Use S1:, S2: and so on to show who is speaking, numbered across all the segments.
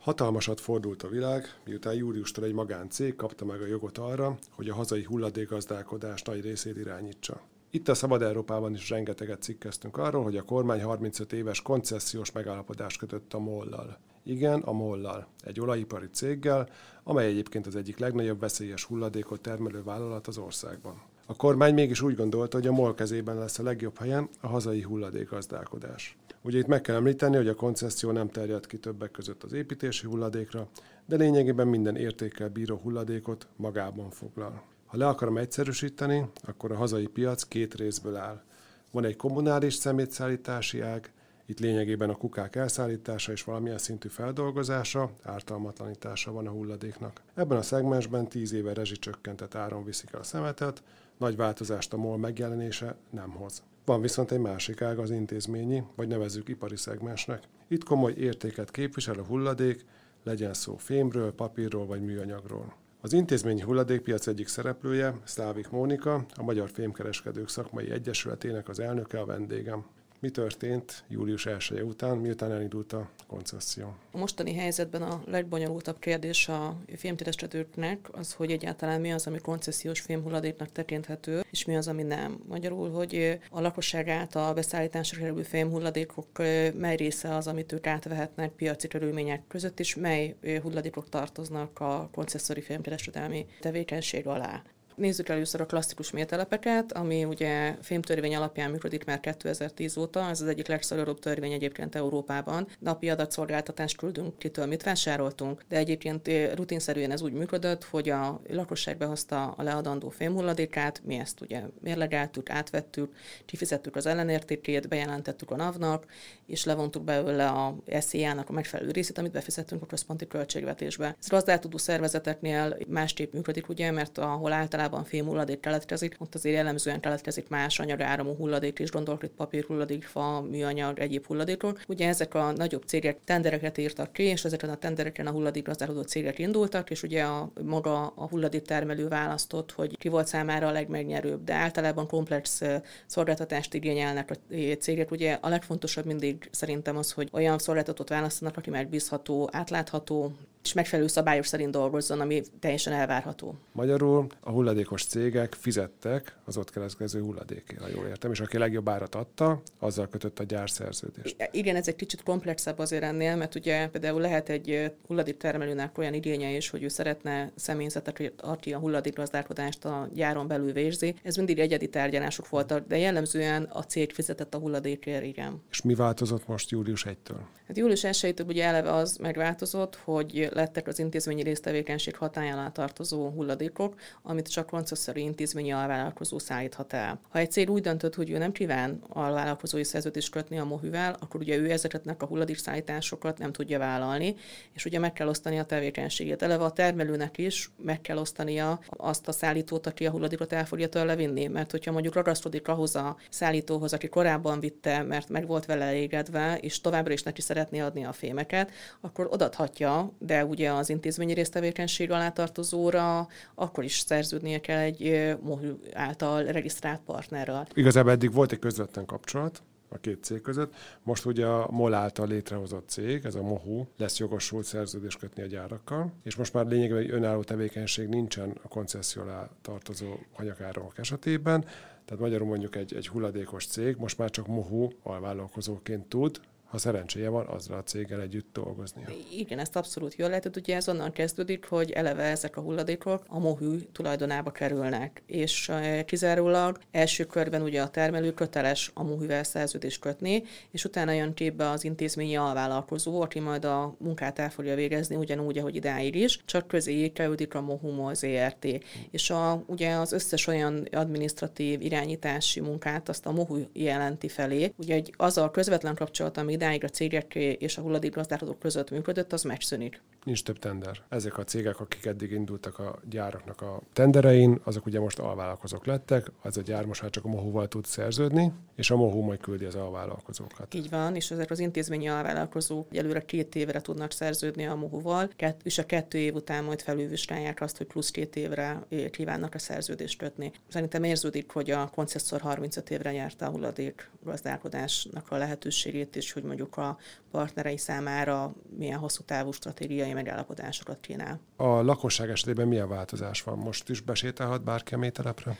S1: Hatalmasat fordult a világ, miután júliustól egy magáncég kapta meg a jogot arra, hogy a hazai hulladékgazdálkodás nagy részét irányítsa. Itt a Szabad Európában is rengeteget cikkeztünk arról, hogy a kormány 35 éves koncesziós megállapodást kötött a mollal. Igen, a mollal, egy olajipari céggel, amely egyébként az egyik legnagyobb veszélyes hulladékot termelő vállalat az országban. A kormány mégis úgy gondolta, hogy a MOL kezében lesz a legjobb helyen a hazai hulladékgazdálkodás. Ugye itt meg kell említeni, hogy a koncesszió nem terjed ki többek között az építési hulladékra, de lényegében minden értékkel bíró hulladékot magában foglal. Ha le akarom egyszerűsíteni, akkor a hazai piac két részből áll. Van egy kommunális szemétszállítási ág, itt lényegében a kukák elszállítása és valamilyen szintű feldolgozása, ártalmatlanítása van a hulladéknak. Ebben a szegmensben 10 éve rezsicsökkentett áron viszik el a szemetet, nagy változást a MOL megjelenése nem hoz. Van viszont egy másik ág az intézményi, vagy nevezzük ipari szegmensnek. Itt komoly értéket képvisel a hulladék, legyen szó fémről, papírról vagy műanyagról. Az intézményi hulladékpiac egyik szereplője, Szlávik Mónika, a Magyar Fémkereskedők Szakmai Egyesületének az elnöke a vendégem mi történt július 1 után, miután elindult a koncesszió.
S2: A mostani helyzetben a legbonyolultabb kérdés a fémkereskedőknek az, hogy egyáltalán mi az, ami koncesziós fémhulladéknak tekinthető, és mi az, ami nem. Magyarul, hogy a lakosság által beszállításra kerülő fémhulladékok mely része az, amit ők átvehetnek piaci körülmények között, és mely hulladékok tartoznak a koncesszori fémkereskedelmi tevékenység alá. Nézzük először a klasszikus mértelepeket, ami ugye fémtörvény alapján működik már 2010 óta, ez az egyik legszorosabb törvény egyébként Európában. Napi adatszolgáltatást küldünk, kitől mit vásároltunk, de egyébként eh, rutinszerűen ez úgy működött, hogy a lakosság behozta a leadandó fémhulladékát, mi ezt ugye mérlegeltük, átvettük, kifizettük az ellenértékét, bejelentettük a NAV-nak, és levontuk belőle a SZIA-nak a megfelelő részét, amit befizettünk a központi költségvetésbe. Ez gazdáltudó szervezeteknél másképp működik, ugye, mert ahol általában általában fémhulladék keletkezik, ott azért jellemzően keletkezik más anyagáramú hulladék is, gondolok itt papírhulladék, fa, műanyag, egyéb hulladékok. Ugye ezek a nagyobb cégek tendereket írtak ki, és ezeken a tendereken a hulladékgazdálkodó cégek indultak, és ugye a, maga a hulladék termelő választott, hogy ki volt számára a legmegnyerőbb, de általában komplex szolgáltatást igényelnek a cégek. Ugye a legfontosabb mindig szerintem az, hogy olyan szolgáltatót választanak, aki megbízható, átlátható, és megfelelő szabályok szerint dolgozzon, ami teljesen elvárható.
S1: Magyarul a hulladékos cégek fizettek az ott keletkező hulladékért, ha jól értem, és aki legjobb árat adta, azzal kötött a gyárszerződést.
S2: Igen, ez egy kicsit komplexebb azért ennél, mert ugye például lehet egy hulladéktermelőnek olyan igénye is, hogy ő szeretne személyzetet, aki a hulladékgazdálkodást a gyáron belül vérzi. Ez mindig egyedi tárgyalások voltak, de jellemzően a cég fizetett a hulladékért, igen.
S1: És mi változott most július 1-től?
S2: Hát július 1 ugye eleve az megváltozott, hogy lettek az intézményi résztevékenység hatáján alá tartozó hulladékok, amit csak koncesszerű intézményi alvállalkozó szállíthat el. Ha egy cég úgy döntött, hogy ő nem kíván alvállalkozói szerződést kötni a mohűvel, akkor ugye ő ezeknek a hulladékszállításokat nem tudja vállalni, és ugye meg kell osztani a tevékenységét. Eleve a termelőnek is meg kell osztania azt a szállítót, aki a hulladékot el fogja tőle vinni, mert hogyha mondjuk ragaszkodik ahhoz a szállítóhoz, aki korábban vitte, mert meg volt vele elégedve, és továbbra is neki szeretné adni a fémeket, akkor odathatja, de ugye az intézményi résztevékenység alá tartozóra akkor is szerződnie kell egy MOHÜ által regisztrált partnerrel.
S1: Igazából eddig volt egy közvetlen kapcsolat, a két cég között. Most ugye a MOL által létrehozott cég, ez a MOHU, lesz jogosult szerződést kötni a gyárakkal, és most már lényegében egy önálló tevékenység nincsen a koncesszió alá tartozó anyagárok esetében, tehát magyarul mondjuk egy, egy hulladékos cég most már csak MOHU alvállalkozóként tud ha szerencséje van, azzal a céggel együtt dolgozni.
S2: Igen, ezt abszolút jól lehet, ugye ez onnan kezdődik, hogy eleve ezek a hulladékok a mohű tulajdonába kerülnek, és eh, kizárólag első körben ugye a termelő köteles a mohűvel szerződést kötni, és utána jön képbe az intézményi alvállalkozó, aki majd a munkát el fogja végezni, ugyanúgy, ahogy idáig is, csak közé kerülik a mohum az ERT. És a, ugye az összes olyan administratív irányítási munkát azt a mohu jelenti felé. Ugye egy azzal közvetlen kapcsolat, ami idáig a cégek és a hulladékgazdálkodók között működött, az megszűnik.
S1: Nincs több tender. Ezek a cégek, akik eddig indultak a gyáraknak a tenderein, azok ugye most alvállalkozók lettek, az a gyár most már csak a Mohúval tud szerződni, és a Mohú majd küldi az alvállalkozókat.
S2: Így van, és ezek az intézményi alvállalkozók előre két évre tudnak szerződni a Mohúval, és a kettő év után majd felülvizsgálják azt, hogy plusz két évre kívánnak a szerződést kötni. Szerintem érződik, hogy a koncesszor 35 évre nyerte a hulladék gazdálkodásnak a lehetőségét, és hogy mondjuk a partnerei számára milyen hosszú távú stratégiai megállapodásokat kínál.
S1: A lakosság esetében milyen változás van? Most is besétálhat bárki a mételepre?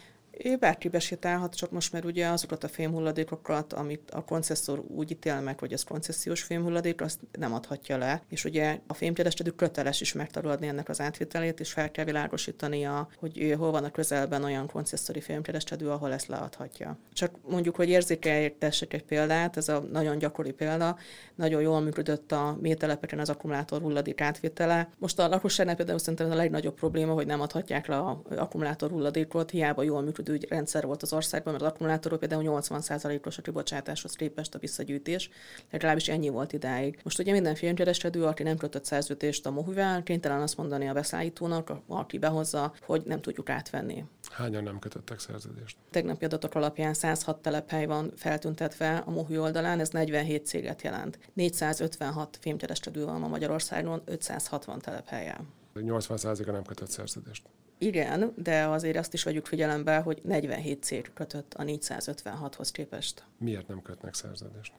S2: Bárki besétálhat, csak most már ugye azokat a fémhulladékokat, amit a koncesszor úgy ítél meg, hogy ez koncesziós fémhulladék, azt nem adhatja le. És ugye a fémkereskedő köteles is megtagadni ennek az átvételét, és fel kell világosítania, hogy hol van a közelben olyan koncesszori fémkereskedő, ahol ezt leadhatja. Csak mondjuk, hogy érzékeltessek egy példát, ez a nagyon gyakori példa, nagyon jól működött a mételepeken az akkumulátor hulladék átvétele. Most a lakosságnak például szerintem a legnagyobb probléma, hogy nem adhatják le az akkumulátor hulladékot, hiába jól működő működő rendszer volt az országban, mert az akkumulátorok például 80%-os a kibocsátáshoz képest a visszagyűjtés, legalábbis ennyi volt idáig. Most ugye minden filmkereskedő, aki nem kötött szerződést a mohuvel, kénytelen azt mondani a beszállítónak, aki behozza, hogy nem tudjuk átvenni.
S1: Hányan nem kötöttek szerződést?
S2: Tegnapi adatok alapján 106 telephely van feltüntetve a mohu oldalán, ez 47 céget jelent. 456 filmkereskedő van ma Magyarországon, 560 telephelyen.
S1: 80%-a nem kötött szerződést.
S2: Igen, de azért azt is vegyük figyelembe, hogy 47 cég kötött a 456-hoz képest.
S1: Miért nem kötnek szerződést?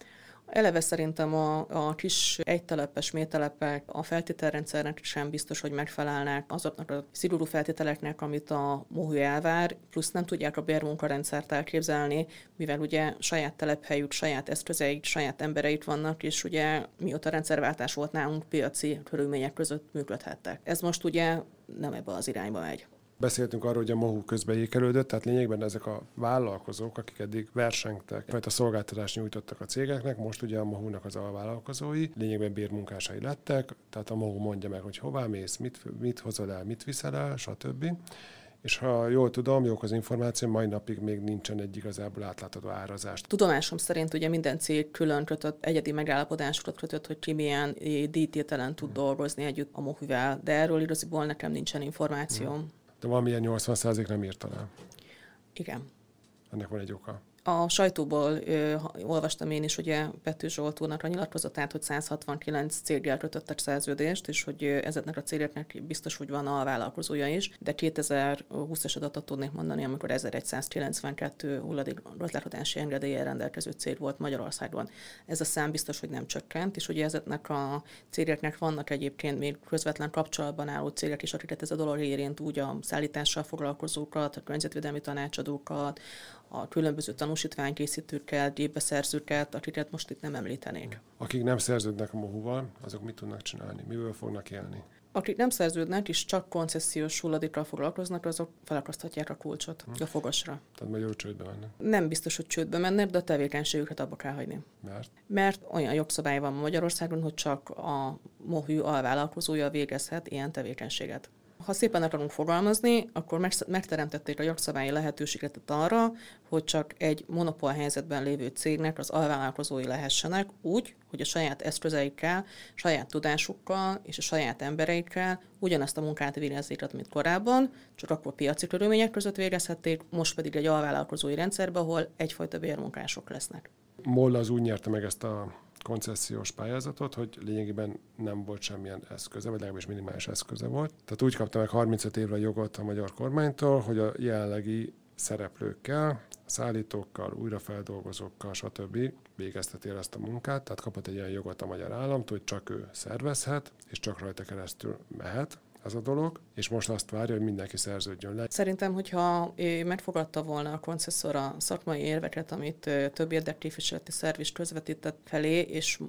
S2: Eleve szerintem a, a kis egytelepes mételepek a feltételrendszernek sem biztos, hogy megfelelnek azoknak a szigorú feltételeknek, amit a MOHU elvár, plusz nem tudják a bérmunkarendszert elképzelni, mivel ugye saját telephelyük, saját eszközeik, saját embereit vannak, és ugye mióta rendszerváltás volt nálunk, piaci körülmények között működhettek. Ez most ugye nem ebbe az irányba megy.
S1: Beszéltünk arról, hogy a MOHU közbeékelődött, tehát lényegben ezek a vállalkozók, akik eddig versengtek, a szolgáltatást nyújtottak a cégeknek, most ugye a MOHU-nak az alvállalkozói, lényegben bérmunkásai lettek, tehát a MOHU mondja meg, hogy hová mész, mit, mit hozol el, mit viszel el, stb. És ha jól tudom, jók az információ, mai napig még nincsen egy igazából átlátható árazás.
S2: Tudomásom szerint ugye minden cég külön kötött, egyedi megállapodásokat kötött, hogy ki milyen díjtételen tud hmm. dolgozni együtt a mohuvel, de erről igaziból nekem nincsen információm. Hmm.
S1: De valamilyen 80% nem írt alá.
S2: Igen.
S1: Ennek van egy oka.
S2: A sajtóból ö, olvastam én is ugye Pető Zsolt úrnak a nyilatkozatát, hogy 169 céggel kötöttek szerződést, és hogy ezeknek a cégeknek biztos, hogy van a vállalkozója is, de 2020-as adatot tudnék mondani, amikor 1192 hulladékgazdálkodási engedélye rendelkező cég volt Magyarországon. Ez a szám biztos, hogy nem csökkent, és ugye ezeknek a cégeknek vannak egyébként még közvetlen kapcsolatban álló cégek is, akiket ez a dolog érint, úgy a szállítással foglalkozókat, a környezetvédelmi tanácsadókat, a különböző tanúsítványkészítőkkel, gépbeszerzőket, akiket most itt nem említenék.
S1: Akik nem szerződnek a mohuval, azok mit tudnak csinálni? Miből fognak élni?
S2: Akik nem szerződnek és csak koncesziós hulladékkal foglalkoznak, azok felakaszthatják a kulcsot hm. a fogasra.
S1: Tehát magyarul csődbe mennek?
S2: Nem biztos, hogy csődbe mennek, de a tevékenységüket abba kell hagyni.
S1: Mert?
S2: Mert olyan jogszabály van Magyarországon, hogy csak a mohű alvállalkozója végezhet ilyen tevékenységet. Ha szépen akarunk fogalmazni, akkor megteremtették a jogszabályi lehetőséget arra, hogy csak egy monopól helyzetben lévő cégnek az alvállalkozói lehessenek úgy, hogy a saját eszközeikkel, saját tudásukkal és a saját embereikkel ugyanazt a munkát végezzék, mint korábban, csak akkor piaci körülmények között végezhették, most pedig egy alvállalkozói rendszerbe, ahol egyfajta bérmunkások lesznek.
S1: MOL az úgy nyerte meg ezt a koncesziós pályázatot, hogy lényegében nem volt semmilyen eszköze, vagy legalábbis minimális eszköze volt. Tehát úgy kapta meg 35 évre jogot a magyar kormánytól, hogy a jelenlegi szereplőkkel, szállítókkal, újrafeldolgozókkal, stb. végezteti el ezt a munkát, tehát kapott egy ilyen jogot a magyar államtól, hogy csak ő szervezhet, és csak rajta keresztül mehet ez a dolog, és most azt várja, hogy mindenki szerződjön le.
S2: Szerintem, hogyha megfogadta volna a koncesszor a szakmai érveket, amit több érdekképviseleti szerv is közvetített felé, és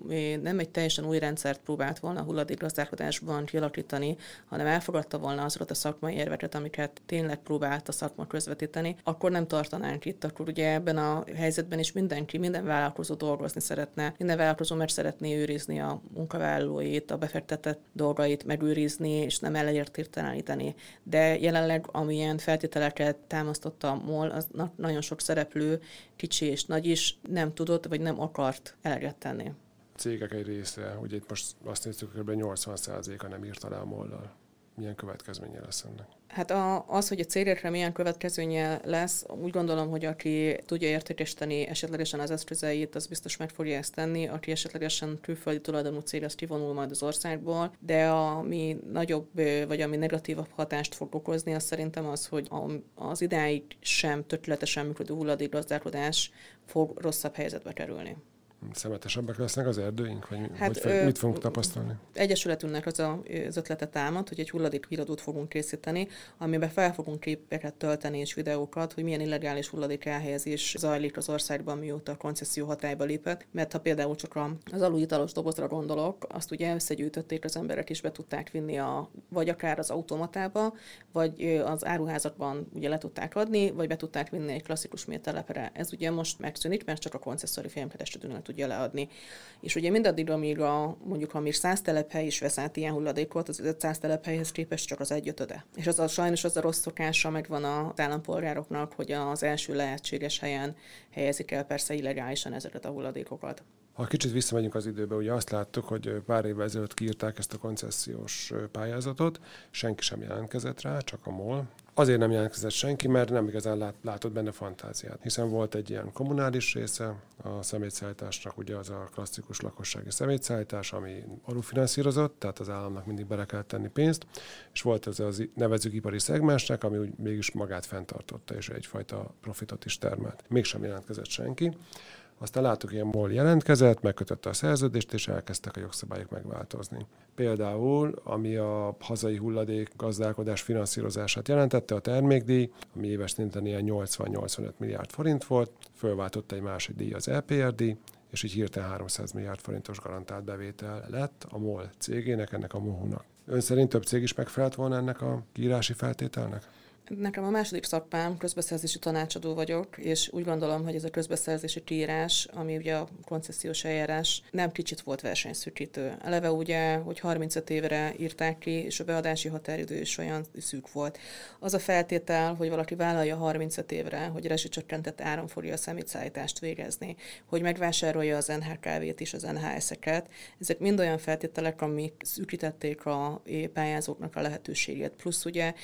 S2: nem egy teljesen új rendszert próbált volna a hulladékgazdálkodásban kialakítani, hanem elfogadta volna azokat a szakmai érveket, amiket tényleg próbált a szakma közvetíteni, akkor nem tartanánk itt. Akkor ugye ebben a helyzetben is mindenki, minden vállalkozó dolgozni szeretne, minden vállalkozó meg szeretné őrizni a munkavállalóit, a befektetett dolgait megőrizni, és nem elértékteleníteni. De jelenleg, amilyen feltételeket támasztotta a MOL, az nagyon sok szereplő, kicsi és nagy is nem tudott, vagy nem akart eleget tenni.
S1: Cégek egy része, ugye itt most azt néztük, hogy kb. 80%-a nem írt alá a MOL-lal. Milyen következménye lesz ennek?
S2: Hát a, az, hogy a cégekre milyen következménye lesz, úgy gondolom, hogy aki tudja értékesíteni esetlegesen az eszközeit, az biztos meg fogja ezt tenni, aki esetlegesen külföldi tulajdonú cég, az kivonul majd az országból, de ami nagyobb, vagy ami negatívabb hatást fog okozni, az szerintem az, hogy az idáig sem tökéletesen működő hulladékgazdálkodás fog rosszabb helyzetbe kerülni.
S1: Szemetesebbek lesznek az erdőink, vagy hát, hogy ö, mit fogunk tapasztalni?
S2: Egyesületünknek az a, az ötlete támad, hogy egy hulladék híradót fogunk készíteni, amiben fel fogunk képeket tölteni és videókat, hogy milyen illegális hulladék elhelyezés zajlik az országban, mióta a koncesszió hatályba lépett. Mert ha például csak az alulitalos dobozra gondolok, azt ugye összegyűjtötték az emberek, és be tudták vinni a, vagy akár az automatába, vagy az áruházakban ugye le tudták adni, vagy be tudták vinni egy klasszikus mételepre. Ez ugye most megszűnik, mert csak a koncesszori filmkereskedőnél tudja leadni. És ugye mindaddig, amíg a, mondjuk, ha még száz telephely is vesz át ilyen hulladékot, az 500 telephelyhez képest csak az egyötöde. És az a, sajnos az a rossz szokása megvan az állampolgároknak, hogy az első lehetséges helyen helyezik el persze illegálisan ezeket a hulladékokat.
S1: Ha kicsit visszamegyünk az időbe, ugye azt láttuk, hogy pár évvel ezelőtt kiírták ezt a koncesziós pályázatot, senki sem jelentkezett rá, csak a MOL. Azért nem jelentkezett senki, mert nem igazán lát, látott benne fantáziát, hiszen volt egy ilyen kommunális része a szemétszállításnak, ugye az a klasszikus lakossági szemétszállítás, ami alulfinanszírozott, tehát az államnak mindig bele kell tenni pénzt, és volt ez az nevezük ipari szegmensnek, ami úgy mégis magát fenntartotta, és egyfajta profitot is termelt. Mégsem jelentkezett senki. Aztán láttuk, hogy ilyen MOL jelentkezett, megkötötte a szerződést, és elkezdtek a jogszabályok megváltozni. Például, ami a hazai hulladék gazdálkodás finanszírozását jelentette, a termékdíj, ami éves szinten ilyen 80-85 milliárd forint volt, fölváltott egy másik díj az EPRD, és így hirtelen 300 milliárd forintos garantált bevétel lett a MOL cégének, ennek a Mohunak. Ön szerint több cég is megfelelt volna ennek a kiírási feltételnek?
S2: Nekem a második szakmám, közbeszerzési tanácsadó vagyok, és úgy gondolom, hogy ez a közbeszerzési kiírás, ami ugye a koncesziós eljárás nem kicsit volt versenyszűkítő. Eleve ugye, hogy 35 évre írták ki, és a beadási határidő is olyan szűk volt. Az a feltétel, hogy valaki vállalja 35 évre, hogy rezsicsökkentett áron fogja a szemétszállítást végezni, hogy megvásárolja az NHKV-t és az NHS-eket, ezek mind olyan feltételek, amik szűkítették a pályázóknak a lehetőségét. Plusz ugye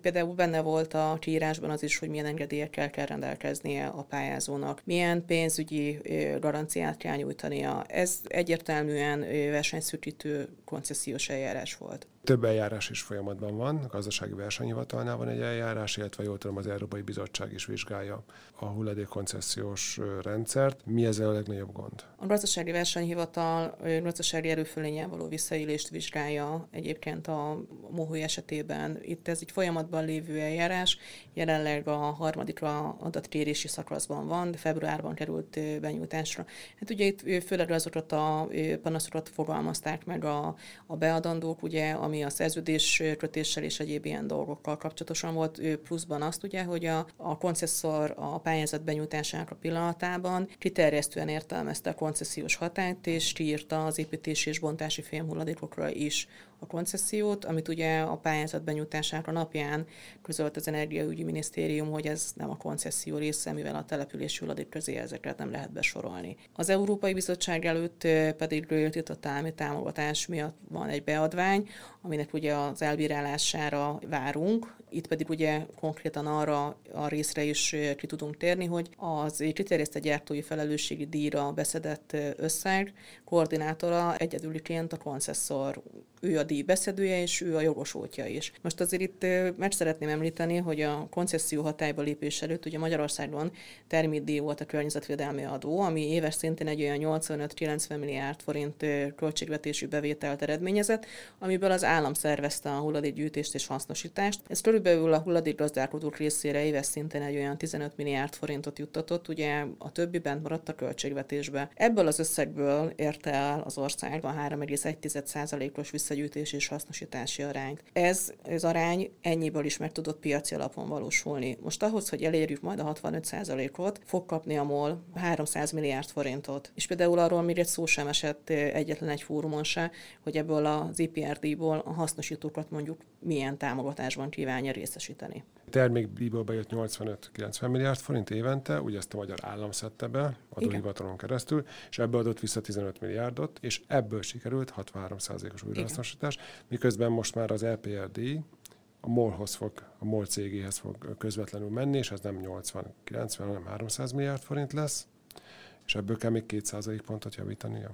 S2: például benne volt a kiírásban az is, hogy milyen engedélyekkel kell rendelkeznie a pályázónak, milyen pénzügyi garanciát kell nyújtania. Ez egyértelműen versenyszűkítő koncesziós eljárás volt.
S1: Több eljárás is folyamatban van, a gazdasági versenyhivatalnál van egy eljárás, illetve jól tudom, az Európai Bizottság is vizsgálja a hulladékkoncesziós rendszert. Mi ezzel a legnagyobb gond?
S2: A gazdasági versenyhivatal gazdasági erőfölényel való visszaélést vizsgálja egyébként a mohói esetében. Itt ez egy folyamatban lévő eljárás, jelenleg a harmadikra adatkérési szakaszban van, de februárban került benyújtásra. Hát ugye itt főleg azokat a panaszokat fogalmazták meg a, a beadandók, ugye, ami ami a szerződés kötéssel és egyéb ilyen dolgokkal kapcsolatosan volt, ő pluszban azt ugye, hogy a, a koncesszor a pályázat benyújtásának a pillanatában kiterjesztően értelmezte a koncesziós hatályt, és kiírta az építési és bontási fémhulladékokra is a koncesziót, amit ugye a pályázat benyújtására napján közölt az Energiaügyi Minisztérium, hogy ez nem a koncesszió része, mivel a települési hulladék közé ezeket nem lehet besorolni. Az Európai Bizottság előtt pedig tiltott állami támogatás miatt van egy beadvány, aminek ugye az elbírálására várunk, itt pedig ugye konkrétan arra a részre is ki tudunk térni, hogy az kiterjesztett gyártói felelősségi díjra beszedett összeg koordinátora egyedüliként a koncesszor. Ő a díj beszedője, és ő a jogosultja is. Most azért itt meg szeretném említeni, hogy a koncesszió hatályba lépés előtt ugye Magyarországon termétdíj volt a környezetvédelmi adó, ami éves szintén egy olyan 85-90 milliárd forint költségvetési bevételt eredményezett, amiből az állam szervezte a hulladékgyűjtést és hasznosítást. Ez körülbelül a hulladékgazdálkodók részére éves szinten egy olyan 15 milliárd forintot juttatott, ugye a többi bent maradt a költségvetésbe. Ebből az összegből érte el az ország a 3,1%-os visszagyűjtés és hasznosítási arányt. Ez az arány ennyiből is meg tudott piaci alapon valósulni. Most ahhoz, hogy elérjük majd a 65%-ot, fog kapni a MOL 300 milliárd forintot. És például arról még egy szó sem esett egyetlen egy fórumon se, hogy ebből az IPRD-ból a hasznosítókat mondjuk milyen támogatásban kívánja részesíteni.
S1: Termékdíjból bejött 85-90 milliárd forint évente, ugye ezt a magyar állam szedte be adóhivatalon keresztül, és ebből adott vissza 15 milliárdot, és ebből sikerült 63%-os újrahasznosítás, miközben most már az LPRD a MOL-hoz fog, a MOL cégéhez fog közvetlenül menni, és ez nem 80-90, hanem 300 milliárd forint lesz, és ebből kell még 2 pontot javítania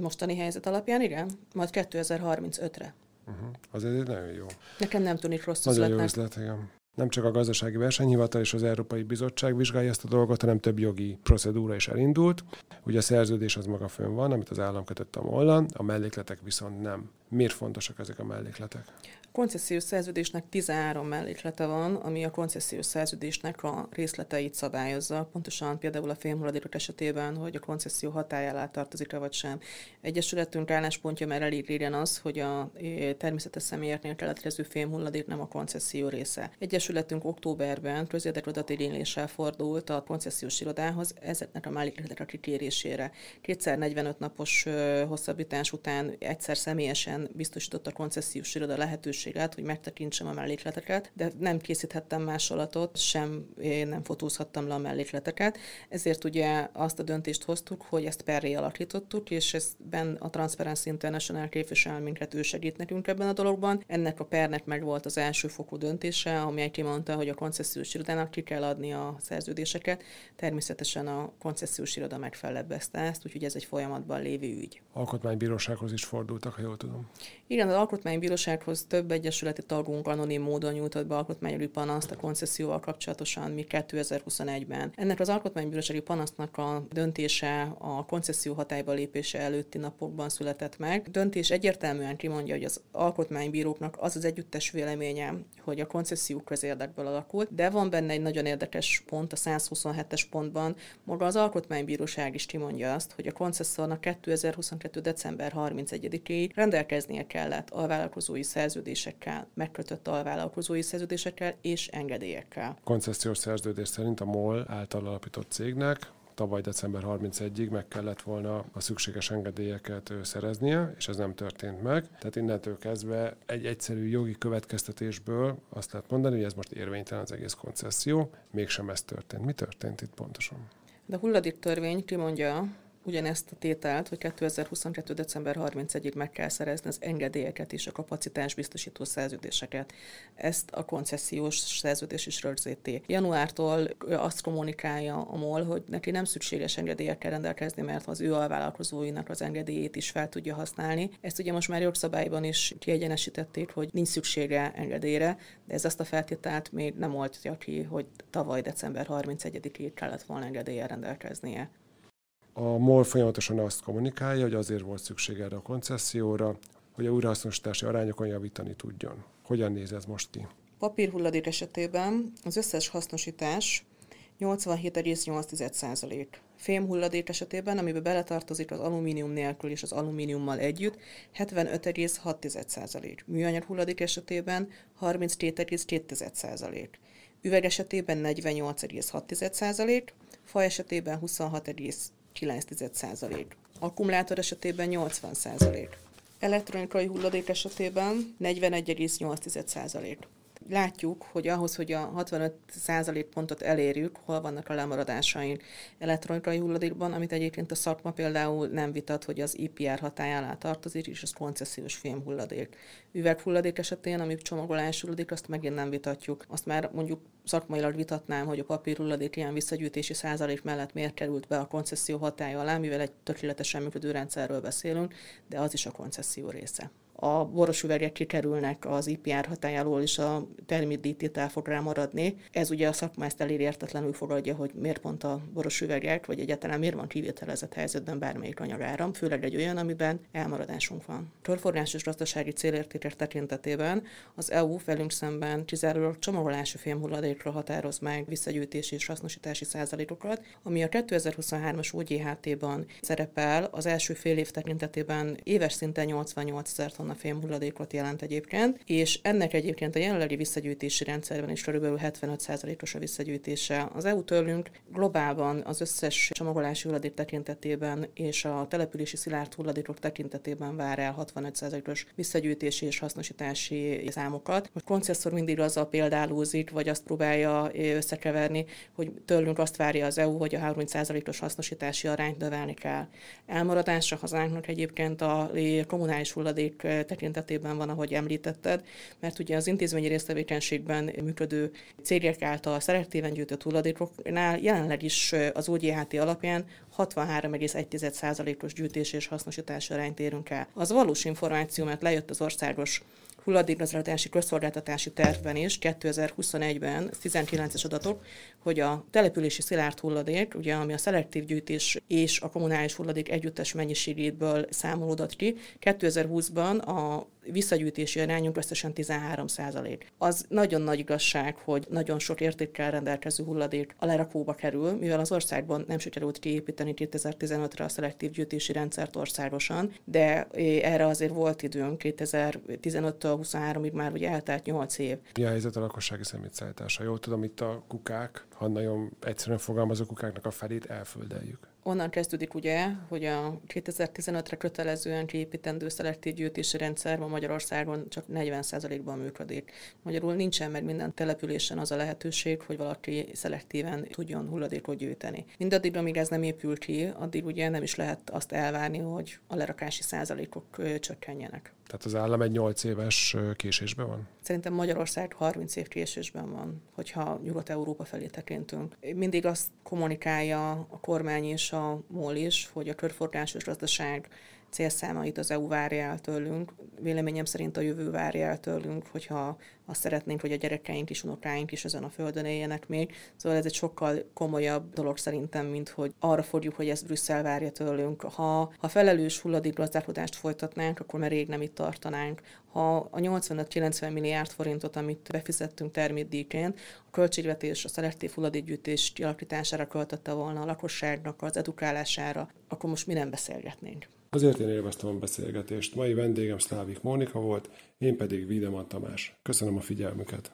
S2: mostani helyzet alapján, igen, majd 2035-re.
S1: Uh-huh. Azért nagyon jó.
S2: Nekem nem tűnik rossz
S1: Nagyon üzletnek. jó üzlet, igen. Nem csak a gazdasági versenyhivatal és az Európai Bizottság vizsgálja ezt a dolgot, hanem több jogi procedúra is elindult. Ugye a szerződés az maga fönn van, amit az állam kötött a mollan, a mellékletek viszont nem. Miért fontosak ezek a mellékletek?
S2: Koncesziós szerződésnek 13 melléklete van, ami a koncesziós szerződésnek a részleteit szabályozza. Pontosan például a fémhulladékok esetében, hogy a koncesszió hatája alá tartozik-e vagy sem. Egyesületünk álláspontja már elég régen az, hogy a e, természetes személyeknél keletkező fémhulladék nem a koncesszió része. Egyesületünk októberben közérdekű adatérényléssel fordult a koncesziós irodához ezeknek a mellékletek a kikérésére. Kétszer 45 napos hosszabbítás után egyszer személyesen biztosított a koncesziós iroda lehetőséget lehetőséget, hogy megtekintsem a mellékleteket, de nem készíthettem másolatot, sem én nem fotózhattam le a mellékleteket, ezért ugye azt a döntést hoztuk, hogy ezt perré alakítottuk, és ben a Transparency International képvisel minket, ő segít nekünk ebben a dologban. Ennek a pernek meg volt az első fokú döntése, amely kimondta, hogy a koncesziós irodának ki kell adni a szerződéseket. Természetesen a koncesziós iroda megfelebbezte ezt, úgyhogy ez egy folyamatban lévő ügy.
S1: Alkotmánybírósághoz is fordultak, ha jól tudom.
S2: Igen, az Alkotmánybírósághoz több egyesületi tagunk anonim módon nyújtott be alkotmányügyi panaszt a koncesszióval kapcsolatosan mi 2021-ben. Ennek az alkotmánybírósági panasznak a döntése a koncesszió hatályba lépése előtti napokban született meg. Döntés egyértelműen kimondja, hogy az alkotmánybíróknak az az együttes véleménye, hogy a koncesszió közérdekből alakult, de van benne egy nagyon érdekes pont, a 127-es pontban, maga az alkotmánybíróság is kimondja azt, hogy a koncesszornak 2022. december 31-ig rendelkeznie kellett a vállalkozói szerződés szerződésekkel, megkötött alvállalkozói szerződésekkel és engedélyekkel.
S1: Koncesziós szerződés szerint a MOL által alapított cégnek tavaly december 31-ig meg kellett volna a szükséges engedélyeket szereznie, és ez nem történt meg. Tehát innentől kezdve egy egyszerű jogi következtetésből azt lehet mondani, hogy ez most érvénytelen az egész koncesszió, mégsem ez történt. Mi történt itt pontosan?
S2: De a hulladék törvény kimondja, ugyanezt a tételt, hogy 2022. december 31-ig meg kell szerezni az engedélyeket és a kapacitás biztosító szerződéseket. Ezt a koncesziós szerződés is rögzíti. Januártól azt kommunikálja a MOL, hogy neki nem szükséges engedélyekkel rendelkezni, mert az ő alvállalkozóinak az engedélyét is fel tudja használni. Ezt ugye most már jogszabályban is kiegyenesítették, hogy nincs szüksége engedélyre, de ez azt a feltételt még nem oldja ki, hogy tavaly december 31-ig kellett volna engedéllyel rendelkeznie.
S1: A MOL folyamatosan azt kommunikálja, hogy azért volt szükség erre a koncesszióra, hogy a újrahasznosítási arányokon javítani tudjon. Hogyan néz ez most ki?
S2: Papírhulladék esetében az összes hasznosítás 87,8%. Fémhulladék esetében, amiben beletartozik az alumínium nélkül és az alumíniummal együtt, 75,6%. Műanyag hulladék esetében 32,2%. Üveg esetében 48,6%, fa esetében 9,9%. Akkumulátor esetében 80%. Elektronikai hulladék esetében 41,8%. Látjuk, hogy ahhoz, hogy a 65% pontot elérjük, hol vannak a lemaradásaink elektronikai hulladékban, amit egyébként a szakma például nem vitat, hogy az IPR alá tartozik, és az koncesziós fém hulladék. Üveghulladék esetén, ami csomagolás hulladék, azt megint nem vitatjuk. Azt már mondjuk szakmailag vitatnám, hogy a papírhulladék ilyen visszagyűjtési százalék mellett miért került be a koncesszió hatája alá, mivel egy tökéletesen működő rendszerről beszélünk, de az is a koncesszió része a boros üvegek kikerülnek az IPR hatájáról, és a termétdíjtétel fog rá maradni. Ez ugye a szakma ezt elég értetlenül fogadja, hogy miért pont a boros üvegek, vagy egyáltalán miért van kivételezett helyzetben bármelyik anyagáram, főleg egy olyan, amiben elmaradásunk van. Körforgásos gazdasági célértékek tekintetében az EU felünk szemben kizárólag csomagolási fémhulladékra határoz meg visszagyűjtési és hasznosítási százalékokat, ami a 2023-as OGHT-ban szerepel az első fél év tekintetében éves szinten 88 ezer tonna fémhulladékot jelent egyébként, és ennek egyébként a jelenlegi visszagyűjtési rendszerben is körülbelül 75%-os a visszagyűjtése. Az EU tőlünk globálban az összes csomagolási hulladék tekintetében és a települési szilárd hulladékok tekintetében vár el 65%-os visszagyűjtési és hasznosítási számokat. Most koncesszor mindig azzal példálózik, vagy azt próbálja összekeverni, hogy tőlünk azt várja az EU, hogy a 30%-os hasznosítási arányt növelni kell. Elmaradásra hazánknak egyébként a kommunális hulladék tekintetében van, ahogy említetted, mert ugye az intézményi résztevékenységben működő cégek által szelektíven gyűjtött hulladékoknál jelenleg is az OGHT alapján 63,1%-os gyűjtés és hasznosítási arányt érünk el. Az valós információ, mert lejött az országos hulladékgazdálkodási közszolgáltatási tervben is 2021-ben 19-es adatok, hogy a települési szilárd hulladék, ugye ami a szelektív gyűjtés és a kommunális hulladék együttes mennyiségéből számolódott ki, 2020-ban a visszagyűjtési arányunk összesen 13 százalék. Az nagyon nagy igazság, hogy nagyon sok értékkel rendelkező hulladék a lerakóba kerül, mivel az országban nem sikerült kiépíteni 2015-re a szelektív gyűjtési rendszert országosan, de erre azért volt időnk 2015-től 23-ig már ugye eltelt 8 év.
S1: Mi a helyzet a lakossági szemétszállítása? Jól tudom, itt a kukák, ha nagyon egyszerűen fogalmazó kukáknak a felét elföldeljük
S2: onnan kezdődik ugye, hogy a 2015-re kötelezően kiépítendő szelektív gyűjtési rendszer ma Magyarországon csak 40%-ban működik. Magyarul nincsen meg minden településen az a lehetőség, hogy valaki szelektíven tudjon hulladékot gyűjteni. Mindaddig, amíg ez nem épül ki, addig ugye nem is lehet azt elvárni, hogy a lerakási százalékok csökkenjenek.
S1: Tehát az állam egy 8 éves késésben van?
S2: Szerintem Magyarország 30 év késésben van, hogyha Nyugat-Európa felé tekintünk. Mindig azt kommunikálja a kormány és a MOL is, hogy a körforgásos gazdaság célszámait az EU várja el tőlünk. Véleményem szerint a jövő várja el tőlünk, hogyha azt szeretnénk, hogy a gyerekeink is, unokáink is ezen a földön éljenek még. Szóval ez egy sokkal komolyabb dolog szerintem, mint hogy arra fordjuk, hogy ezt Brüsszel várja tőlünk. Ha, ha felelős hulladékgazdálkodást folytatnánk, akkor már rég nem itt tartanánk. Ha a 85-90 milliárd forintot, amit befizettünk termétdíjként, a költségvetés a szelektív hulladékgyűjtés kialakítására költötte volna a lakosságnak az edukálására, akkor most mi nem beszélgetnénk.
S1: Azért én élveztem a beszélgetést. Mai vendégem Szlávik Mónika volt, én pedig Videman Tamás. Köszönöm a figyelmüket!